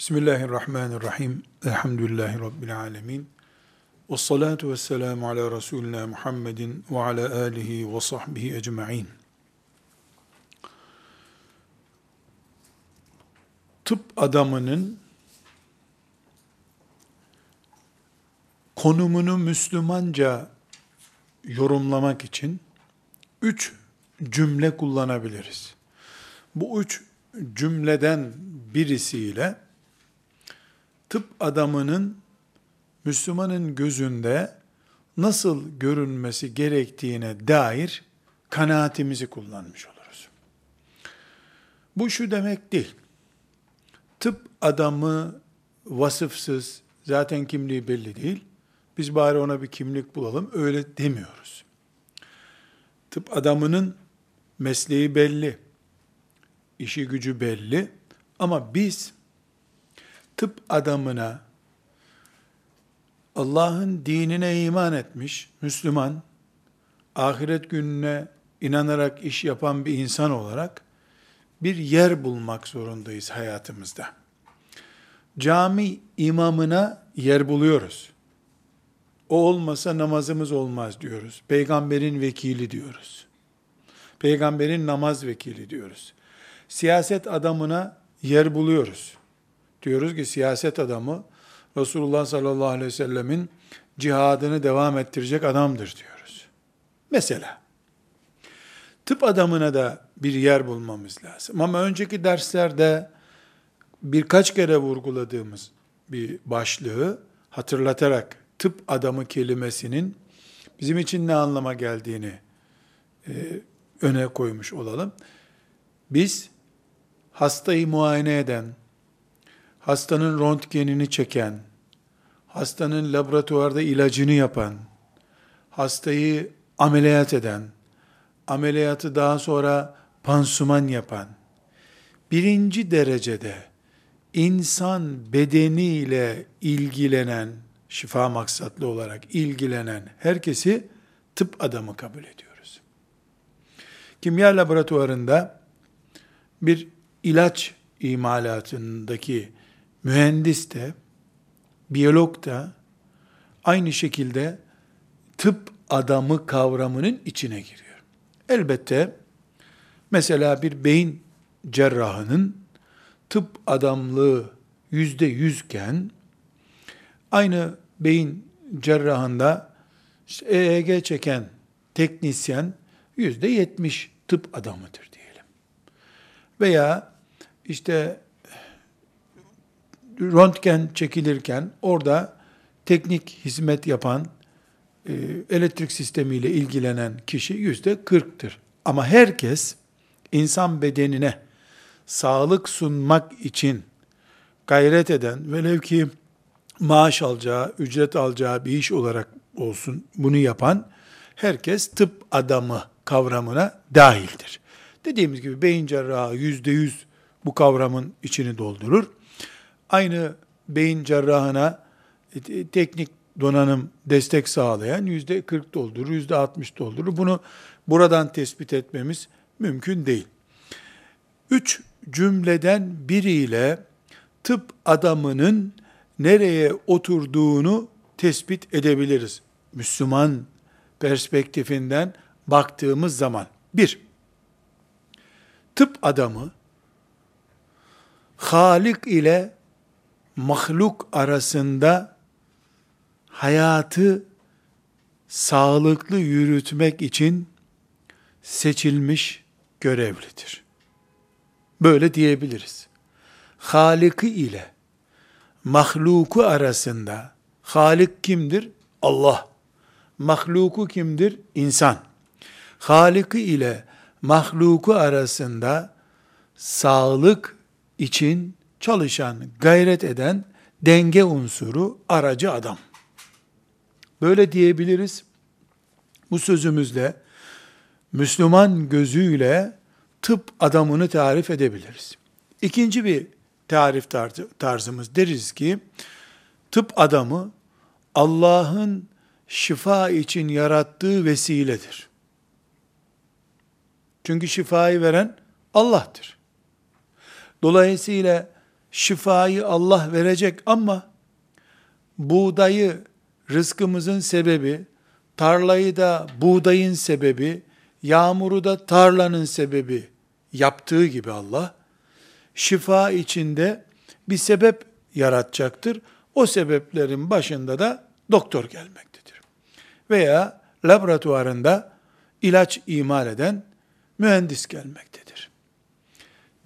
Bismillahirrahmanirrahim. Elhamdülillahi Rabbil alemin. Ve salatu ve selamu ala Resulina Muhammedin ve ala alihi ve sahbihi ecma'in. Tıp adamının konumunu Müslümanca yorumlamak için üç cümle kullanabiliriz. Bu üç cümleden birisiyle tıp adamının Müslümanın gözünde nasıl görünmesi gerektiğine dair kanaatimizi kullanmış oluruz. Bu şu demek değil. Tıp adamı vasıfsız, zaten kimliği belli değil. Biz bari ona bir kimlik bulalım, öyle demiyoruz. Tıp adamının mesleği belli, işi gücü belli ama biz tıp adamına Allah'ın dinine iman etmiş Müslüman, ahiret gününe inanarak iş yapan bir insan olarak bir yer bulmak zorundayız hayatımızda. Cami imamına yer buluyoruz. O olmasa namazımız olmaz diyoruz. Peygamberin vekili diyoruz. Peygamberin namaz vekili diyoruz. Siyaset adamına yer buluyoruz. Diyoruz ki siyaset adamı Resulullah sallallahu aleyhi ve sellemin cihadını devam ettirecek adamdır diyoruz. Mesela tıp adamına da bir yer bulmamız lazım. Ama önceki derslerde birkaç kere vurguladığımız bir başlığı hatırlatarak tıp adamı kelimesinin bizim için ne anlama geldiğini e, öne koymuş olalım. Biz hastayı muayene eden, hastanın röntgenini çeken, hastanın laboratuvarda ilacını yapan, hastayı ameliyat eden, ameliyatı daha sonra pansuman yapan, birinci derecede insan bedeniyle ilgilenen, şifa maksatlı olarak ilgilenen herkesi tıp adamı kabul ediyoruz. Kimya laboratuvarında bir ilaç imalatındaki mühendis de, biyolog da aynı şekilde tıp adamı kavramının içine giriyor. Elbette mesela bir beyin cerrahının tıp adamlığı yüzde yüzken aynı beyin cerrahında işte EEG çeken teknisyen yüzde yetmiş tıp adamıdır diyelim. Veya işte röntgen çekilirken orada teknik hizmet yapan, e, elektrik sistemiyle ilgilenen kişi yüzde kırktır. Ama herkes insan bedenine sağlık sunmak için gayret eden, velev ki maaş alacağı, ücret alacağı bir iş olarak olsun bunu yapan herkes tıp adamı kavramına dahildir. Dediğimiz gibi beyin cerrahı yüzde yüz bu kavramın içini doldurur aynı beyin cerrahına e, teknik donanım destek sağlayan yüzde 40 doldurur, yüzde 60 doldurur. Bunu buradan tespit etmemiz mümkün değil. Üç cümleden biriyle tıp adamının nereye oturduğunu tespit edebiliriz. Müslüman perspektifinden baktığımız zaman. Bir, tıp adamı Halik ile mahluk arasında hayatı sağlıklı yürütmek için seçilmiş görevlidir. Böyle diyebiliriz. Halik'i ile mahluku arasında Halik kimdir? Allah. Mahluku kimdir? İnsan. Halik'i ile mahluku arasında sağlık için çalışan, gayret eden denge unsuru, aracı adam. Böyle diyebiliriz. Bu sözümüzle Müslüman gözüyle tıp adamını tarif edebiliriz. İkinci bir tarif tarzımız deriz ki tıp adamı Allah'ın şifa için yarattığı vesiledir. Çünkü şifayı veren Allah'tır. Dolayısıyla şifayı Allah verecek ama buğdayı rızkımızın sebebi, tarlayı da buğdayın sebebi, yağmuru da tarlanın sebebi yaptığı gibi Allah, şifa içinde bir sebep yaratacaktır. O sebeplerin başında da doktor gelmektedir. Veya laboratuvarında ilaç imal eden mühendis gelmektedir.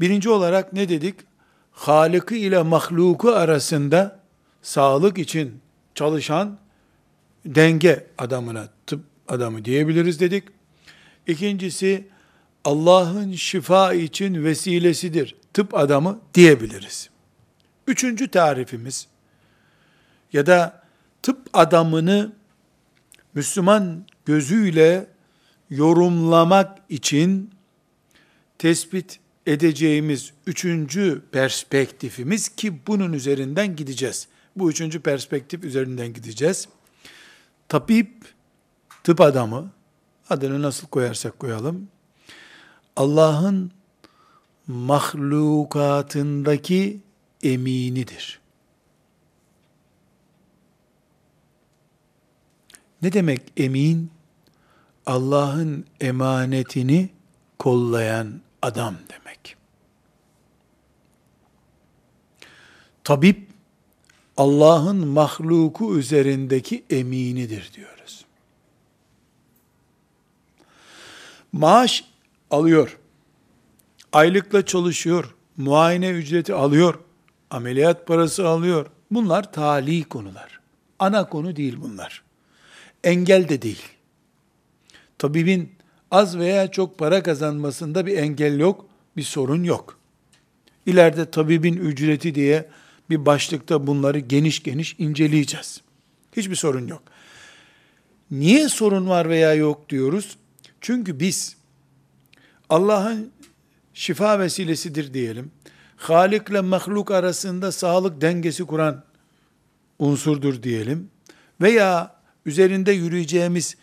Birinci olarak ne dedik? Halıkı ile mahluku arasında sağlık için çalışan denge adamına tıp adamı diyebiliriz dedik. İkincisi Allah'ın şifa için vesilesidir tıp adamı diyebiliriz. Üçüncü tarifimiz ya da tıp adamını Müslüman gözüyle yorumlamak için tespit edeceğimiz üçüncü perspektifimiz ki bunun üzerinden gideceğiz. Bu üçüncü perspektif üzerinden gideceğiz. Tabip, tıp adamı, adını nasıl koyarsak koyalım, Allah'ın mahlukatındaki eminidir. Ne demek emin? Allah'ın emanetini kollayan adam demek. Tabip Allah'ın mahluku üzerindeki eminidir diyoruz. Maaş alıyor. Aylıkla çalışıyor. Muayene ücreti alıyor. Ameliyat parası alıyor. Bunlar tali konular. Ana konu değil bunlar. Engel de değil. Tabibin az veya çok para kazanmasında bir engel yok, bir sorun yok. İleride tabibin ücreti diye bir başlıkta bunları geniş geniş inceleyeceğiz. Hiçbir sorun yok. Niye sorun var veya yok diyoruz? Çünkü biz Allah'ın şifa vesilesidir diyelim. Halik ile mahluk arasında sağlık dengesi kuran unsurdur diyelim. Veya üzerinde yürüyeceğimiz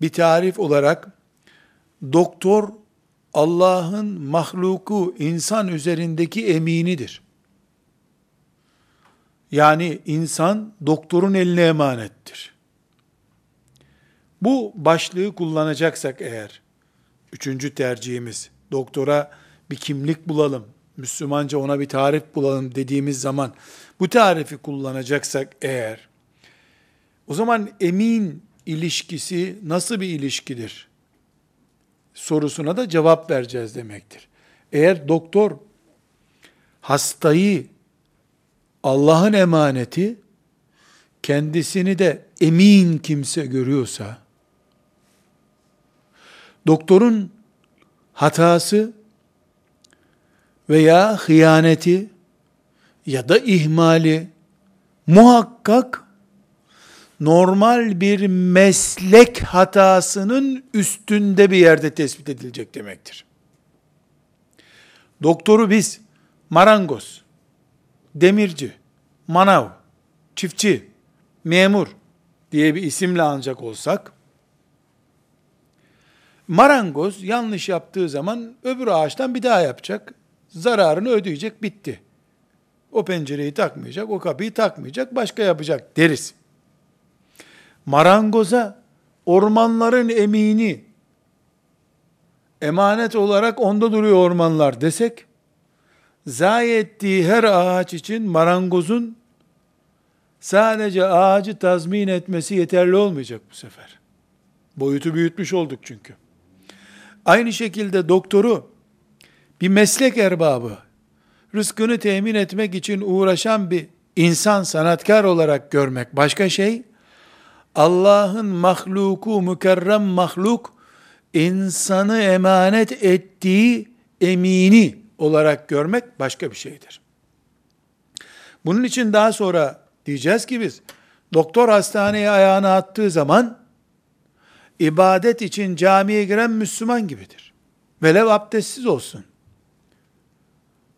bir tarif olarak doktor Allah'ın mahluku insan üzerindeki eminidir. Yani insan doktorun eline emanettir. Bu başlığı kullanacaksak eğer, üçüncü tercihimiz, doktora bir kimlik bulalım, Müslümanca ona bir tarif bulalım dediğimiz zaman, bu tarifi kullanacaksak eğer, o zaman emin ilişkisi nasıl bir ilişkidir? Sorusuna da cevap vereceğiz demektir. Eğer doktor hastayı Allah'ın emaneti kendisini de emin kimse görüyorsa doktorun hatası veya hıyaneti ya da ihmali muhakkak normal bir meslek hatasının üstünde bir yerde tespit edilecek demektir. Doktoru biz marangoz, demirci, manav, çiftçi, memur diye bir isimle ancak olsak, marangoz yanlış yaptığı zaman öbür ağaçtan bir daha yapacak, zararını ödeyecek, bitti. O pencereyi takmayacak, o kapıyı takmayacak, başka yapacak deriz. Marangoza ormanların emini, emanet olarak onda duruyor ormanlar desek, zayi ettiği her ağaç için marangozun sadece ağacı tazmin etmesi yeterli olmayacak bu sefer. Boyutu büyütmüş olduk çünkü. Aynı şekilde doktoru bir meslek erbabı, rızkını temin etmek için uğraşan bir insan, sanatkar olarak görmek başka şey. Allah'ın mahluku, mükerrem mahluk, insanı emanet ettiği emini olarak görmek başka bir şeydir. Bunun için daha sonra diyeceğiz ki biz, doktor hastaneye ayağını attığı zaman, ibadet için camiye giren Müslüman gibidir. Velev abdestsiz olsun.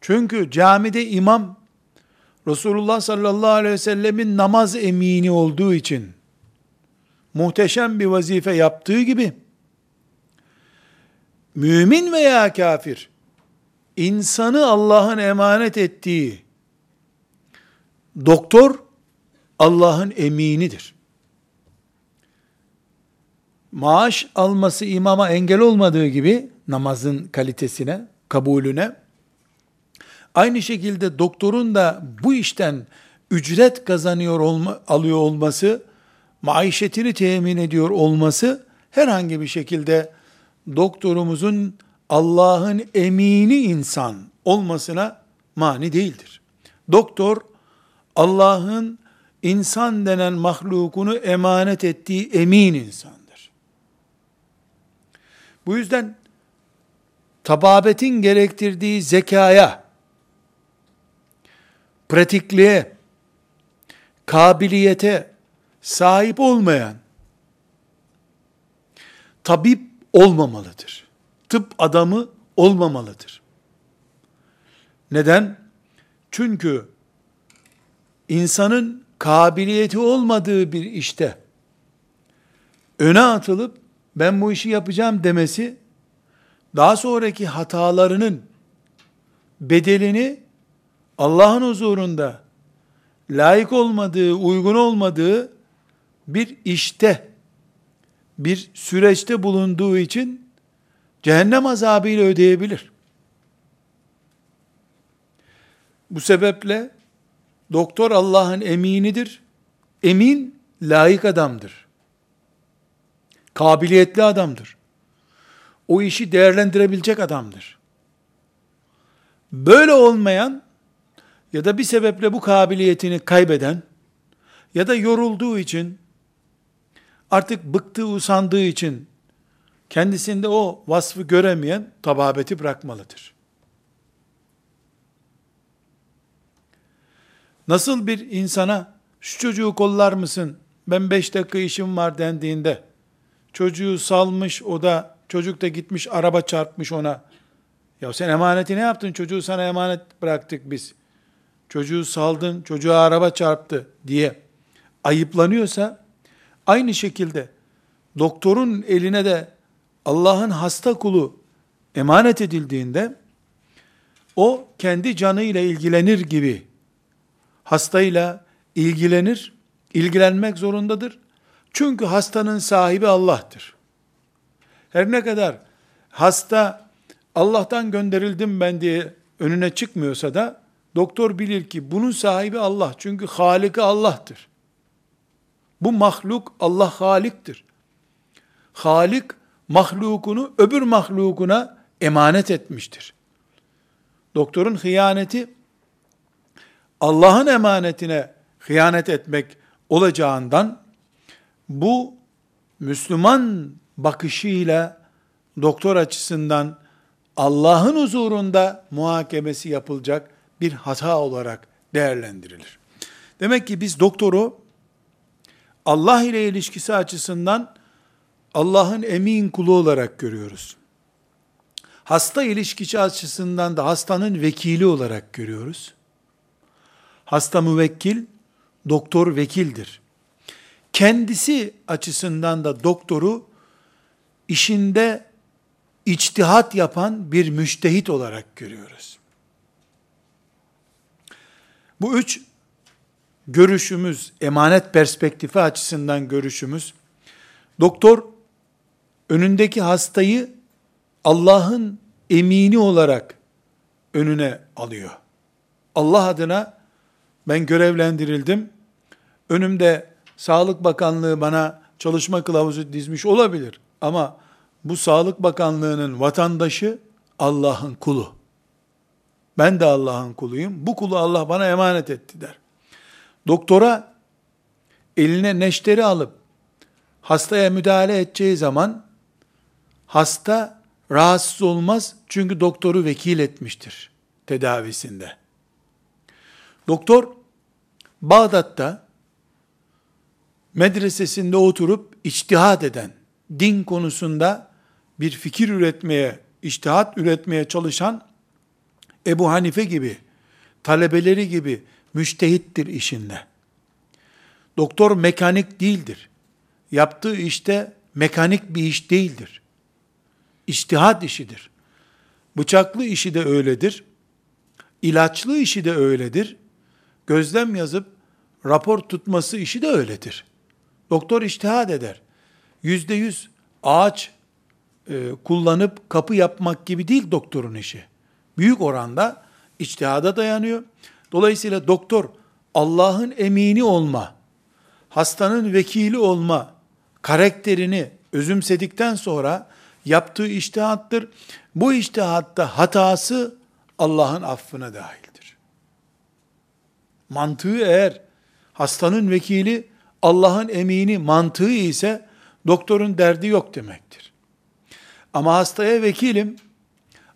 Çünkü camide imam, Resulullah sallallahu aleyhi ve sellemin namaz emini olduğu için, muhteşem bir vazife yaptığı gibi, mümin veya kafir, insanı Allah'ın emanet ettiği doktor Allah'ın eminidir. Maaş alması imama engel olmadığı gibi namazın kalitesine, kabulüne, aynı şekilde doktorun da bu işten ücret kazanıyor olma, alıyor olması, maişetini temin ediyor olması herhangi bir şekilde doktorumuzun Allah'ın emini insan olmasına mani değildir. Doktor Allah'ın insan denen mahlukunu emanet ettiği emin insandır. Bu yüzden tababetin gerektirdiği zekaya, pratikliğe, kabiliyete sahip olmayan tabip olmamalıdır. Tıp adamı olmamalıdır. Neden? Çünkü insanın kabiliyeti olmadığı bir işte öne atılıp ben bu işi yapacağım demesi daha sonraki hatalarının bedelini Allah'ın huzurunda layık olmadığı, uygun olmadığı bir işte, bir süreçte bulunduğu için cehennem azabıyla ödeyebilir. Bu sebeple doktor Allah'ın eminidir. Emin, layık adamdır. Kabiliyetli adamdır. O işi değerlendirebilecek adamdır. Böyle olmayan ya da bir sebeple bu kabiliyetini kaybeden ya da yorulduğu için artık bıktığı, usandığı için kendisinde o vasfı göremeyen tababeti bırakmalıdır. Nasıl bir insana şu çocuğu kollar mısın? Ben beş dakika işim var dendiğinde çocuğu salmış o da çocuk da gitmiş araba çarpmış ona. Ya sen emaneti ne yaptın? Çocuğu sana emanet bıraktık biz. Çocuğu saldın, çocuğa araba çarptı diye ayıplanıyorsa aynı şekilde doktorun eline de Allah'ın hasta kulu emanet edildiğinde o kendi canıyla ilgilenir gibi hastayla ilgilenir, ilgilenmek zorundadır. Çünkü hastanın sahibi Allah'tır. Her ne kadar hasta Allah'tan gönderildim ben diye önüne çıkmıyorsa da doktor bilir ki bunun sahibi Allah. Çünkü Haliki Allah'tır. Bu mahluk Allah Halik'tir. Halik mahlukunu öbür mahlukuna emanet etmiştir. Doktorun hıyaneti Allah'ın emanetine hıyanet etmek olacağından bu Müslüman bakışıyla doktor açısından Allah'ın huzurunda muhakemesi yapılacak bir hata olarak değerlendirilir. Demek ki biz doktoru Allah ile ilişkisi açısından Allah'ın emin kulu olarak görüyoruz. Hasta ilişkisi açısından da hastanın vekili olarak görüyoruz. Hasta müvekkil, doktor vekildir. Kendisi açısından da doktoru işinde içtihat yapan bir müştehit olarak görüyoruz. Bu üç görüşümüz, emanet perspektifi açısından görüşümüz, doktor önündeki hastayı Allah'ın emini olarak önüne alıyor. Allah adına ben görevlendirildim. Önümde Sağlık Bakanlığı bana çalışma kılavuzu dizmiş olabilir. Ama bu Sağlık Bakanlığı'nın vatandaşı Allah'ın kulu. Ben de Allah'ın kuluyum. Bu kulu Allah bana emanet etti der. Doktora eline neşteri alıp hastaya müdahale edeceği zaman hasta rahatsız olmaz çünkü doktoru vekil etmiştir tedavisinde. Doktor Bağdat'ta medresesinde oturup içtihat eden, din konusunda bir fikir üretmeye, içtihat üretmeye çalışan Ebu Hanife gibi, talebeleri gibi müştehittir işinde. Doktor mekanik değildir. Yaptığı işte mekanik bir iş değildir. İçtihat işidir. Bıçaklı işi de öyledir. İlaçlı işi de öyledir. gözlem yazıp rapor tutması işi de öyledir. Doktor iştihad eder. Yüzde yüz ağaç e, kullanıp kapı yapmak gibi değil doktorun işi. Büyük oranda içtihada dayanıyor. Dolayısıyla doktor Allah'ın emini olma, hastanın vekili olma karakterini özümsedikten sonra yaptığı iştihattır. Bu iştihatta hatası Allah'ın affına dahildir. Mantığı eğer hastanın vekili Allah'ın emini mantığı ise doktorun derdi yok demektir. Ama hastaya vekilim,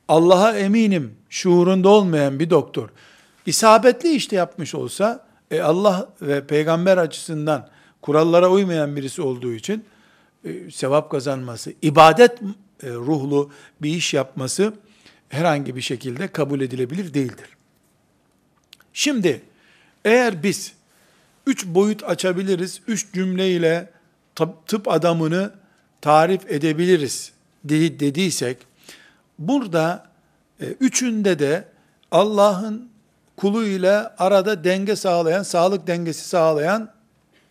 Allah'a eminim şuurunda olmayan bir doktor isabetli işte yapmış olsa e Allah ve peygamber açısından kurallara uymayan birisi olduğu için e, sevap kazanması, ibadet e, ruhlu bir iş yapması herhangi bir şekilde kabul edilebilir değildir. Şimdi eğer biz üç boyut açabiliriz, üç cümleyle tıp adamını tarif edebiliriz dediysek, burada e, üçünde de Allah'ın kulu ile arada denge sağlayan, sağlık dengesi sağlayan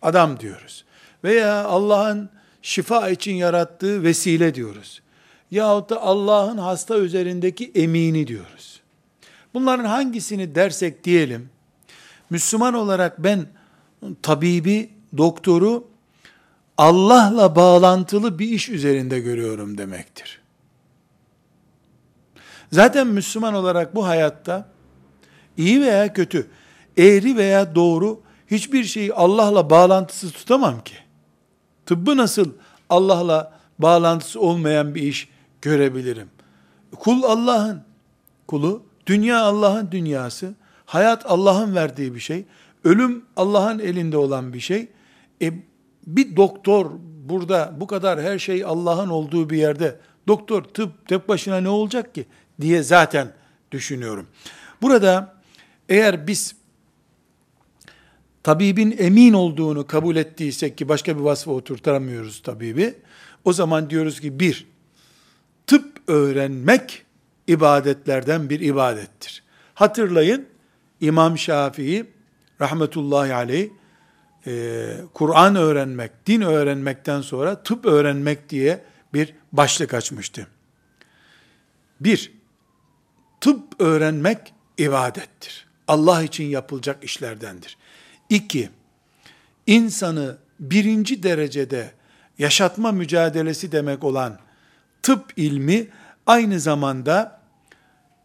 adam diyoruz. Veya Allah'ın şifa için yarattığı vesile diyoruz. Yahut da Allah'ın hasta üzerindeki emini diyoruz. Bunların hangisini dersek diyelim, Müslüman olarak ben tabibi, doktoru Allah'la bağlantılı bir iş üzerinde görüyorum demektir. Zaten Müslüman olarak bu hayatta iyi veya kötü, eğri veya doğru hiçbir şeyi Allah'la bağlantısı tutamam ki. Tıbbı nasıl Allah'la bağlantısı olmayan bir iş görebilirim? Kul Allah'ın kulu, dünya Allah'ın dünyası, hayat Allah'ın verdiği bir şey, ölüm Allah'ın elinde olan bir şey. E, bir doktor burada bu kadar her şey Allah'ın olduğu bir yerde doktor tıp tek başına ne olacak ki diye zaten düşünüyorum. Burada eğer biz tabibin emin olduğunu kabul ettiysek ki başka bir vasfı oturtamıyoruz tabibi, o zaman diyoruz ki bir, tıp öğrenmek ibadetlerden bir ibadettir. Hatırlayın İmam Şafii rahmetullahi aleyh e, Kur'an öğrenmek, din öğrenmekten sonra tıp öğrenmek diye bir başlık açmıştı. Bir, tıp öğrenmek ibadettir. Allah için yapılacak işlerdendir. İki, insanı birinci derecede yaşatma mücadelesi demek olan tıp ilmi aynı zamanda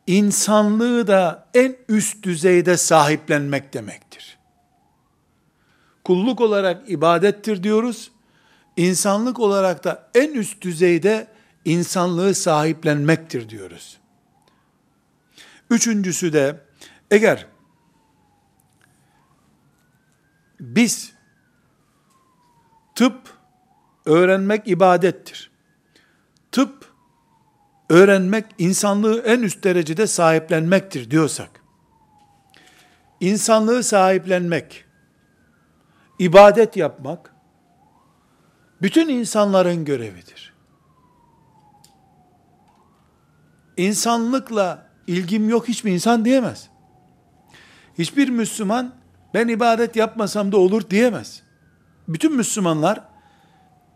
insanlığı da en üst düzeyde sahiplenmek demektir. Kulluk olarak ibadettir diyoruz. İnsanlık olarak da en üst düzeyde insanlığı sahiplenmektir diyoruz. Üçüncüsü de eğer biz tıp öğrenmek ibadettir. Tıp öğrenmek insanlığı en üst derecede sahiplenmektir diyorsak, insanlığı sahiplenmek, ibadet yapmak, bütün insanların görevidir. İnsanlıkla ilgim yok hiçbir insan diyemez. Hiçbir Müslüman ben ibadet yapmasam da olur diyemez. Bütün Müslümanlar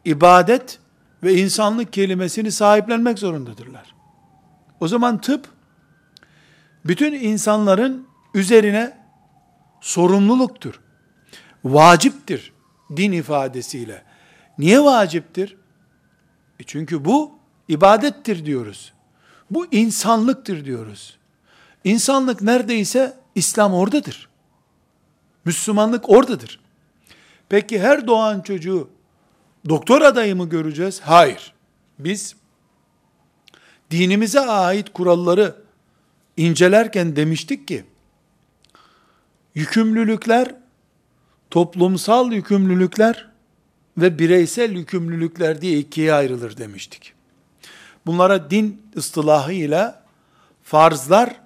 ibadet ve insanlık kelimesini sahiplenmek zorundadırlar. O zaman tıp bütün insanların üzerine sorumluluktur. Vaciptir din ifadesiyle. Niye vaciptir? E çünkü bu ibadettir diyoruz. Bu insanlıktır diyoruz. İnsanlık neredeyse İslam oradadır. Müslümanlık oradadır. Peki her doğan çocuğu doktor adayı mı göreceğiz? Hayır. Biz dinimize ait kuralları incelerken demiştik ki yükümlülükler toplumsal yükümlülükler ve bireysel yükümlülükler diye ikiye ayrılır demiştik. Bunlara din ıstılahıyla farzlar,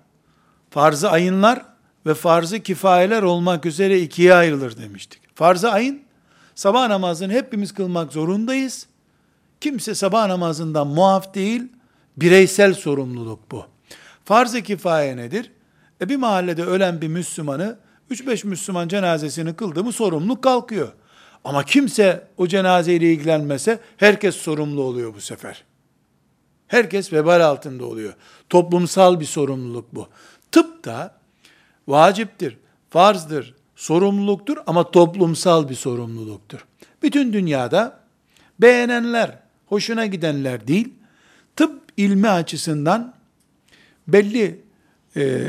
farzı ayınlar ve farzı kifayeler olmak üzere ikiye ayrılır demiştik. Farzı ayın, sabah namazını hepimiz kılmak zorundayız. Kimse sabah namazından muaf değil, bireysel sorumluluk bu. Farz-ı kifaye nedir? E bir mahallede ölen bir Müslümanı 3-5 Müslüman cenazesini kıldı mı sorumluluk kalkıyor. Ama kimse o cenazeyle ilgilenmese herkes sorumlu oluyor bu sefer. Herkes vebal altında oluyor. Toplumsal bir sorumluluk bu. Tıp da vaciptir, farzdır, sorumluluktur ama toplumsal bir sorumluluktur. Bütün dünyada beğenenler, hoşuna gidenler değil, tıp ilmi açısından belli e,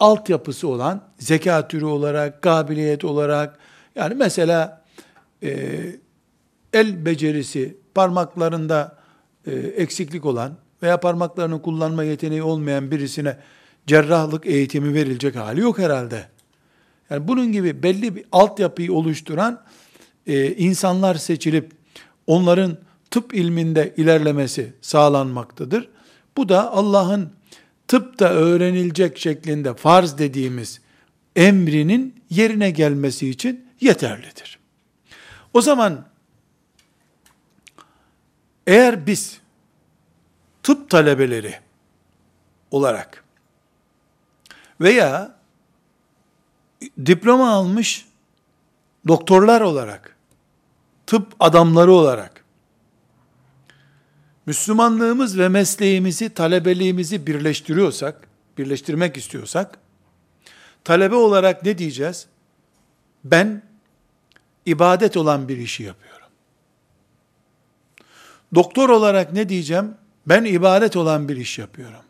altyapısı olan, zeka türü olarak, kabiliyet olarak, yani mesela e, el becerisi, parmaklarında e, eksiklik olan veya parmaklarını kullanma yeteneği olmayan birisine cerrahlık eğitimi verilecek hali yok herhalde. Yani bunun gibi belli bir altyapıyı oluşturan e, insanlar seçilip onların tıp ilminde ilerlemesi sağlanmaktadır. Bu da Allah'ın tıpta öğrenilecek şeklinde farz dediğimiz emrinin yerine gelmesi için yeterlidir. O zaman eğer biz tıp talebeleri olarak veya diploma almış doktorlar olarak, tıp adamları olarak, Müslümanlığımız ve mesleğimizi, talebeliğimizi birleştiriyorsak, birleştirmek istiyorsak, talebe olarak ne diyeceğiz? Ben ibadet olan bir işi yapıyorum. Doktor olarak ne diyeceğim? Ben ibadet olan bir iş yapıyorum.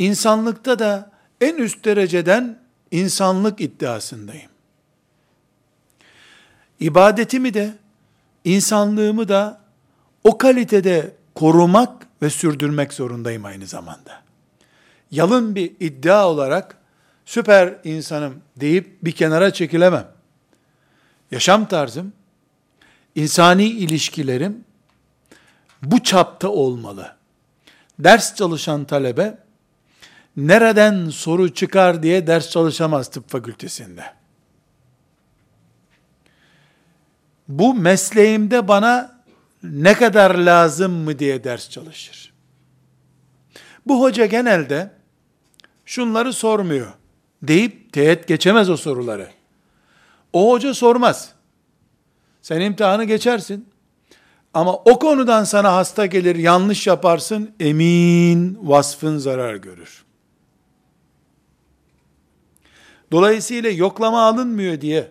İnsanlıkta da en üst dereceden insanlık iddiasındayım. İbadetimi de, insanlığımı da o kalitede korumak ve sürdürmek zorundayım aynı zamanda. Yalın bir iddia olarak süper insanım deyip bir kenara çekilemem. Yaşam tarzım, insani ilişkilerim bu çapta olmalı. Ders çalışan talebe nereden soru çıkar diye ders çalışamaz tıp fakültesinde. Bu mesleğimde bana ne kadar lazım mı diye ders çalışır. Bu hoca genelde şunları sormuyor deyip teğet geçemez o soruları. O hoca sormaz. Sen imtihanı geçersin. Ama o konudan sana hasta gelir, yanlış yaparsın, emin vasfın zarar görür. Dolayısıyla yoklama alınmıyor diye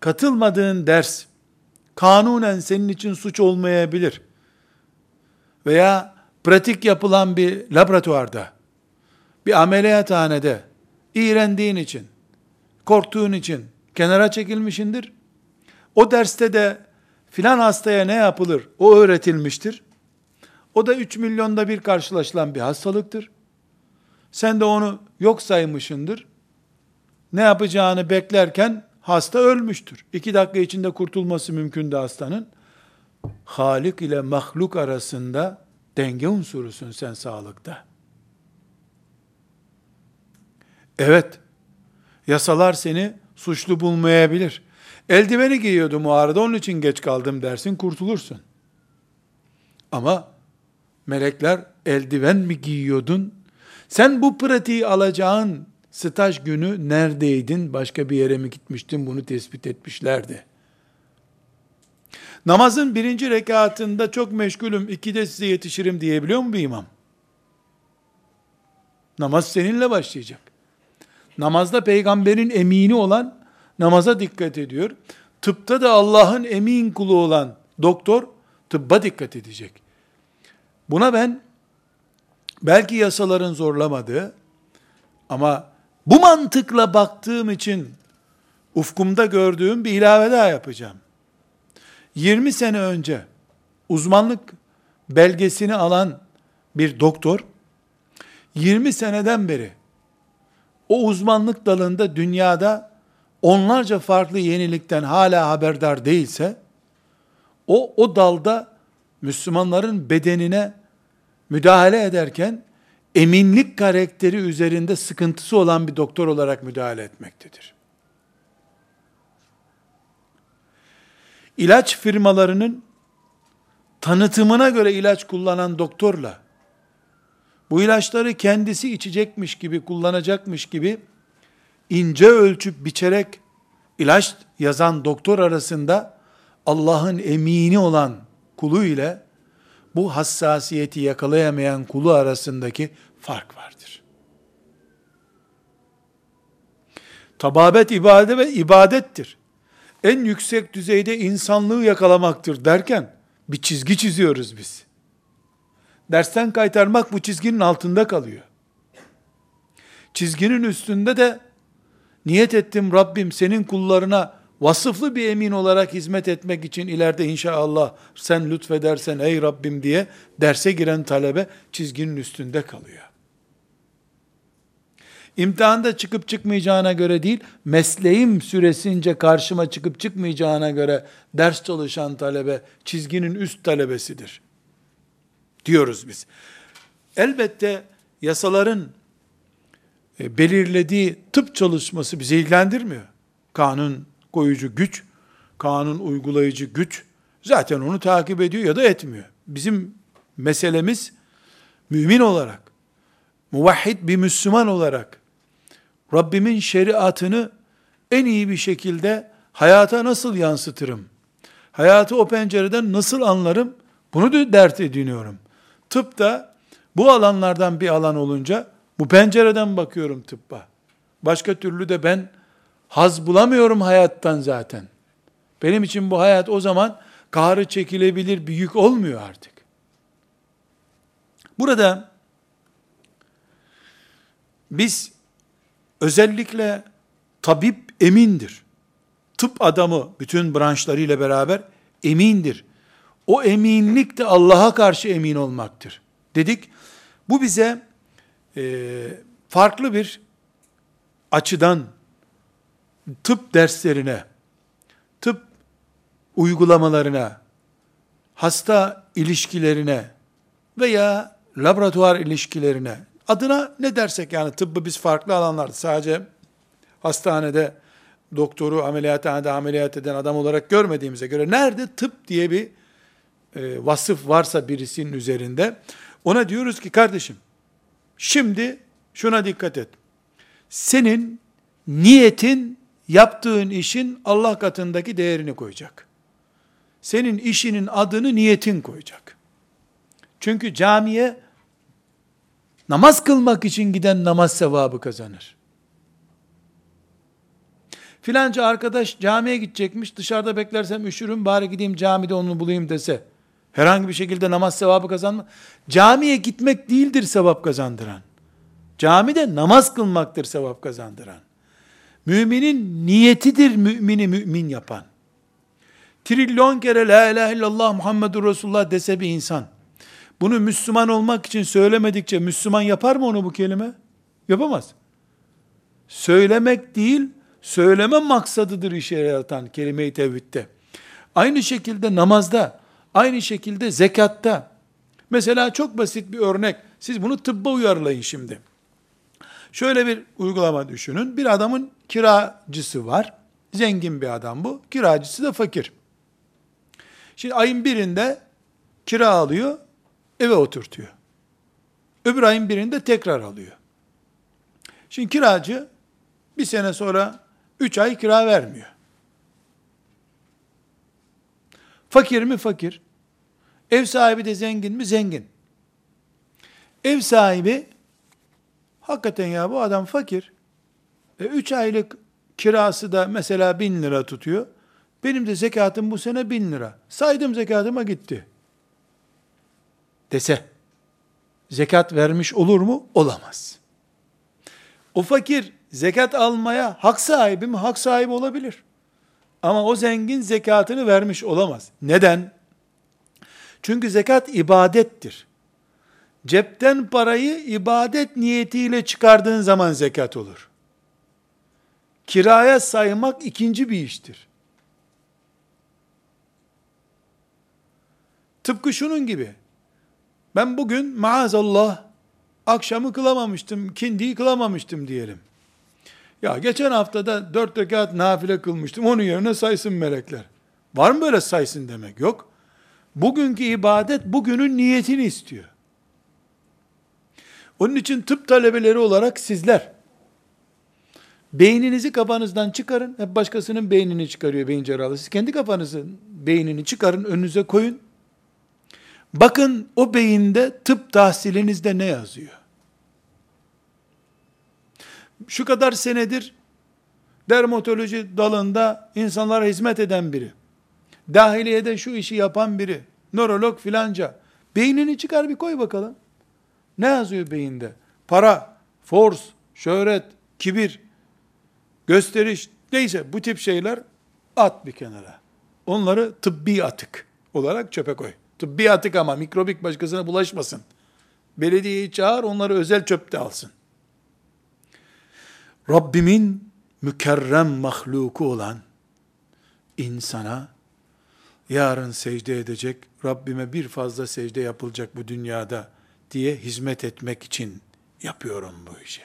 katılmadığın ders kanunen senin için suç olmayabilir. Veya pratik yapılan bir laboratuvarda, bir ameliyathanede iğrendiğin için, korktuğun için kenara çekilmişindir. O derste de filan hastaya ne yapılır o öğretilmiştir. O da 3 milyonda bir karşılaşılan bir hastalıktır. Sen de onu yok saymışındır. Ne yapacağını beklerken hasta ölmüştür. İki dakika içinde kurtulması mümkündü hastanın. Halik ile mahluk arasında denge unsurusun sen sağlıkta. Evet, yasalar seni suçlu bulmayabilir. Eldiveni giyiyordum o arada onun için geç kaldım dersin kurtulursun. Ama melekler eldiven mi giyiyordun? Sen bu pratiği alacağın staj günü neredeydin? Başka bir yere mi gitmiştin? Bunu tespit etmişlerdi. Namazın birinci rekatında çok meşgulüm, ikide size yetişirim diyebiliyor mu bir imam? Namaz seninle başlayacak. Namazda peygamberin emini olan namaza dikkat ediyor. Tıpta da Allah'ın emin kulu olan doktor tıbba dikkat edecek. Buna ben belki yasaların zorlamadığı ama bu mantıkla baktığım için ufkumda gördüğüm bir ilave daha yapacağım. 20 sene önce uzmanlık belgesini alan bir doktor 20 seneden beri o uzmanlık dalında dünyada onlarca farklı yenilikten hala haberdar değilse, o, o dalda Müslümanların bedenine müdahale ederken, eminlik karakteri üzerinde sıkıntısı olan bir doktor olarak müdahale etmektedir. İlaç firmalarının tanıtımına göre ilaç kullanan doktorla, bu ilaçları kendisi içecekmiş gibi, kullanacakmış gibi ince ölçüp biçerek ilaç yazan doktor arasında Allah'ın emini olan kulu ile bu hassasiyeti yakalayamayan kulu arasındaki fark vardır. Tababet ibadet ve ibadettir. En yüksek düzeyde insanlığı yakalamaktır derken bir çizgi çiziyoruz biz. Dersten kaytarmak bu çizginin altında kalıyor. Çizginin üstünde de niyet ettim Rabbim senin kullarına vasıflı bir emin olarak hizmet etmek için ileride inşallah sen lütfedersen ey Rabbim diye derse giren talebe çizginin üstünde kalıyor. İmtihanda çıkıp çıkmayacağına göre değil, mesleğim süresince karşıma çıkıp çıkmayacağına göre ders çalışan talebe çizginin üst talebesidir. Diyoruz biz. Elbette yasaların e, belirlediği tıp çalışması bizi ilgilendirmiyor. Kanun koyucu güç, kanun uygulayıcı güç zaten onu takip ediyor ya da etmiyor. Bizim meselemiz mümin olarak, muvahhid bir Müslüman olarak Rabbimin şeriatını en iyi bir şekilde hayata nasıl yansıtırım? Hayatı o pencereden nasıl anlarım? Bunu da dert ediniyorum. Tıp da bu alanlardan bir alan olunca bu pencereden bakıyorum tıbba. Başka türlü de ben haz bulamıyorum hayattan zaten. Benim için bu hayat o zaman kahrı çekilebilir bir yük olmuyor artık. Burada biz özellikle tabip emindir. Tıp adamı bütün branşlarıyla beraber emindir. O eminlik de Allah'a karşı emin olmaktır. Dedik. Bu bize e, farklı bir açıdan tıp derslerine, tıp uygulamalarına, hasta ilişkilerine veya laboratuvar ilişkilerine, adına ne dersek yani tıbbı biz farklı alanlarda sadece hastanede doktoru ameliyathanede ameliyat eden adam olarak görmediğimize göre nerede tıp diye bir e, vasıf varsa birisinin üzerinde ona diyoruz ki kardeşim şimdi şuna dikkat et. Senin niyetin yaptığın işin Allah katındaki değerini koyacak. Senin işinin adını niyetin koyacak. Çünkü camiye namaz kılmak için giden namaz sevabı kazanır. Filanca arkadaş camiye gidecekmiş, dışarıda beklersem üşürüm, bari gideyim camide onu bulayım dese, herhangi bir şekilde namaz sevabı kazanma. Camiye gitmek değildir sevap kazandıran. Camide namaz kılmaktır sevap kazandıran. Müminin niyetidir mümini mümin yapan. Trilyon kere la ilahe illallah Muhammedur Resulullah dese bir insan, bunu Müslüman olmak için söylemedikçe Müslüman yapar mı onu bu kelime? Yapamaz. Söylemek değil, söyleme maksadıdır işe yaratan kelime-i tevhidde. Aynı şekilde namazda, aynı şekilde zekatta. Mesela çok basit bir örnek. Siz bunu tıbba uyarlayın şimdi. Şöyle bir uygulama düşünün. Bir adamın kiracısı var. Zengin bir adam bu. Kiracısı da fakir. Şimdi ayın birinde kira alıyor, eve oturtuyor. Öbür ayın birinde tekrar alıyor. Şimdi kiracı bir sene sonra üç ay kira vermiyor. Fakir mi? Fakir. Ev sahibi de zengin mi? Zengin. Ev sahibi hakikaten ya bu adam fakir. E, üç aylık kirası da mesela bin lira tutuyor. Benim de zekatım bu sene bin lira. Saydım zekatıma gitti. Dese, zekat vermiş olur mu? Olamaz. O fakir zekat almaya hak sahibi mi? Hak sahibi olabilir. Ama o zengin zekatını vermiş olamaz. Neden? Çünkü zekat ibadettir. Cepten parayı ibadet niyetiyle çıkardığın zaman zekat olur. Kiraya saymak ikinci bir iştir. Tıpkı şunun gibi. Ben bugün maazallah akşamı kılamamıştım, kindiyi kılamamıştım diyelim. Ya geçen haftada dört rekat nafile kılmıştım, onun yerine saysın melekler. Var mı böyle saysın demek? Yok. Bugünkü ibadet bugünün niyetini istiyor. Onun için tıp talebeleri olarak sizler, Beyninizi kafanızdan çıkarın. Hep başkasının beynini çıkarıyor beyin cerrahı. Siz kendi kafanızın beynini çıkarın, önünüze koyun. Bakın o beyinde tıp tahsilinizde ne yazıyor? Şu kadar senedir dermatoloji dalında insanlara hizmet eden biri. Dahiliyede şu işi yapan biri. Nörolog filanca. Beynini çıkar bir koy bakalım. Ne yazıyor beyinde? Para, force, şöhret, kibir, gösteriş, neyse bu tip şeyler at bir kenara. Onları tıbbi atık olarak çöpe koy. Tıbbi atık ama mikrobik başkasına bulaşmasın. Belediyeyi çağır onları özel çöpte alsın. Rabbimin mükerrem mahluku olan insana yarın secde edecek, Rabbime bir fazla secde yapılacak bu dünyada diye hizmet etmek için yapıyorum bu işi.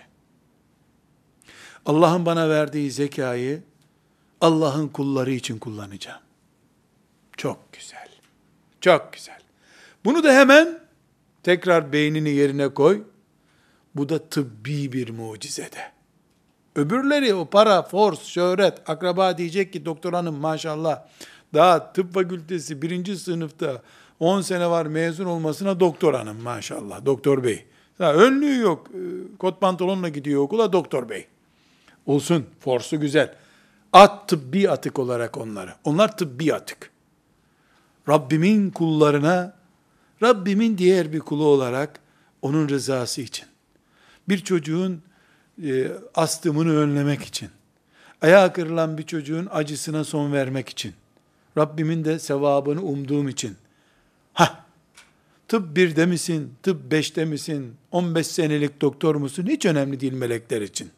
Allah'ın bana verdiği zekayı Allah'ın kulları için kullanacağım. Çok güzel. Çok güzel. Bunu da hemen tekrar beynini yerine koy. Bu da tıbbi bir mucizede. Öbürleri o para, force, şöhret, akraba diyecek ki doktor hanım maşallah daha tıp fakültesi birinci sınıfta 10 sene var mezun olmasına doktor hanım maşallah, doktor bey. Ha, önlüğü yok, e, kot pantolonla gidiyor okula doktor bey. Olsun, forsu güzel. At tıbbi atık olarak onları. Onlar tıbbi atık. Rabbimin kullarına, Rabbimin diğer bir kulu olarak onun rızası için, bir çocuğun e, astımını önlemek için, ayağı kırılan bir çocuğun acısına son vermek için, Rabbimin de sevabını umduğum için, ha tıp birde misin, tıp beşte misin, 15 senelik doktor musun, hiç önemli değil melekler için.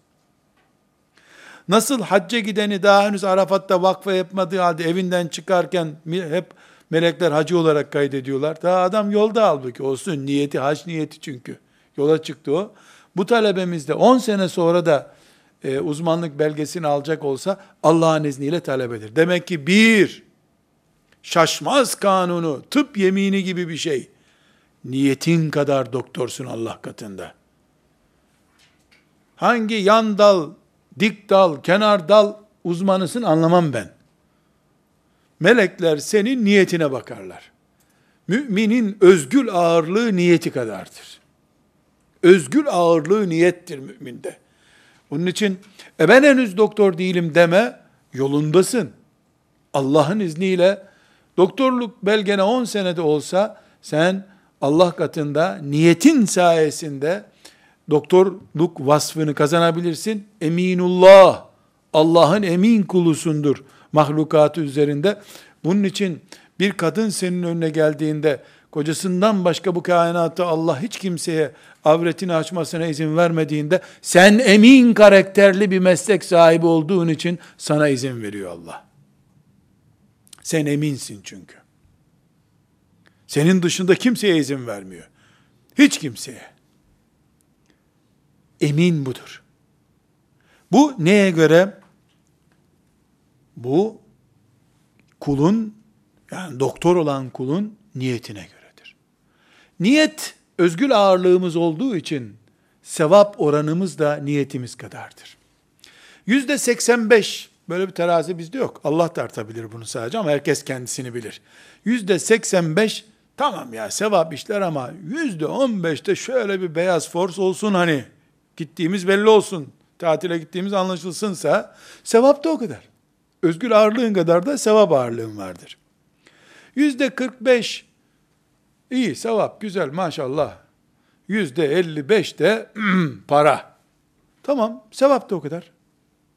Nasıl hacca gideni daha henüz Arafat'ta vakfa yapmadığı halde evinden çıkarken hep melekler hacı olarak kaydediyorlar. Daha adam yolda halbuki olsun niyeti hac niyeti çünkü. Yola çıktı o. Bu talebemiz de 10 sene sonra da e, uzmanlık belgesini alacak olsa Allah'ın izniyle talebedir. Demek ki bir, şaşmaz kanunu, tıp yemini gibi bir şey. Niyetin kadar doktorsun Allah katında. Hangi yan dal, dik dal, kenar dal uzmanısın anlamam ben. Melekler senin niyetine bakarlar. Müminin özgül ağırlığı niyeti kadardır. Özgül ağırlığı niyettir müminde. Onun için e ben henüz doktor değilim deme, yolundasın. Allah'ın izniyle doktorluk belgene 10 senede olsa sen Allah katında niyetin sayesinde doktorluk vasfını kazanabilirsin. Eminullah, Allah'ın emin kulusundur mahlukatı üzerinde. Bunun için bir kadın senin önüne geldiğinde kocasından başka bu kainatta Allah hiç kimseye avretini açmasına izin vermediğinde sen emin karakterli bir meslek sahibi olduğun için sana izin veriyor Allah. Sen eminsin çünkü. Senin dışında kimseye izin vermiyor. Hiç kimseye. Emin budur. Bu neye göre? Bu kulun yani doktor olan kulun niyetine göredir. Niyet özgül ağırlığımız olduğu için sevap oranımız da niyetimiz kadardır. Yüzde 85 böyle bir terazi bizde yok. Allah tartabilir bunu sadece ama herkes kendisini bilir. Yüzde 85 tamam ya sevap işler ama yüzde 15'te şöyle bir beyaz force olsun hani gittiğimiz belli olsun tatile gittiğimiz anlaşılsınsa sevap da o kadar. Özgür ağırlığın kadar da sevap ağırlığın vardır. Yüzde 45 iyi sevap güzel maşallah. Yüzde 55 de para. Tamam sevap da o kadar.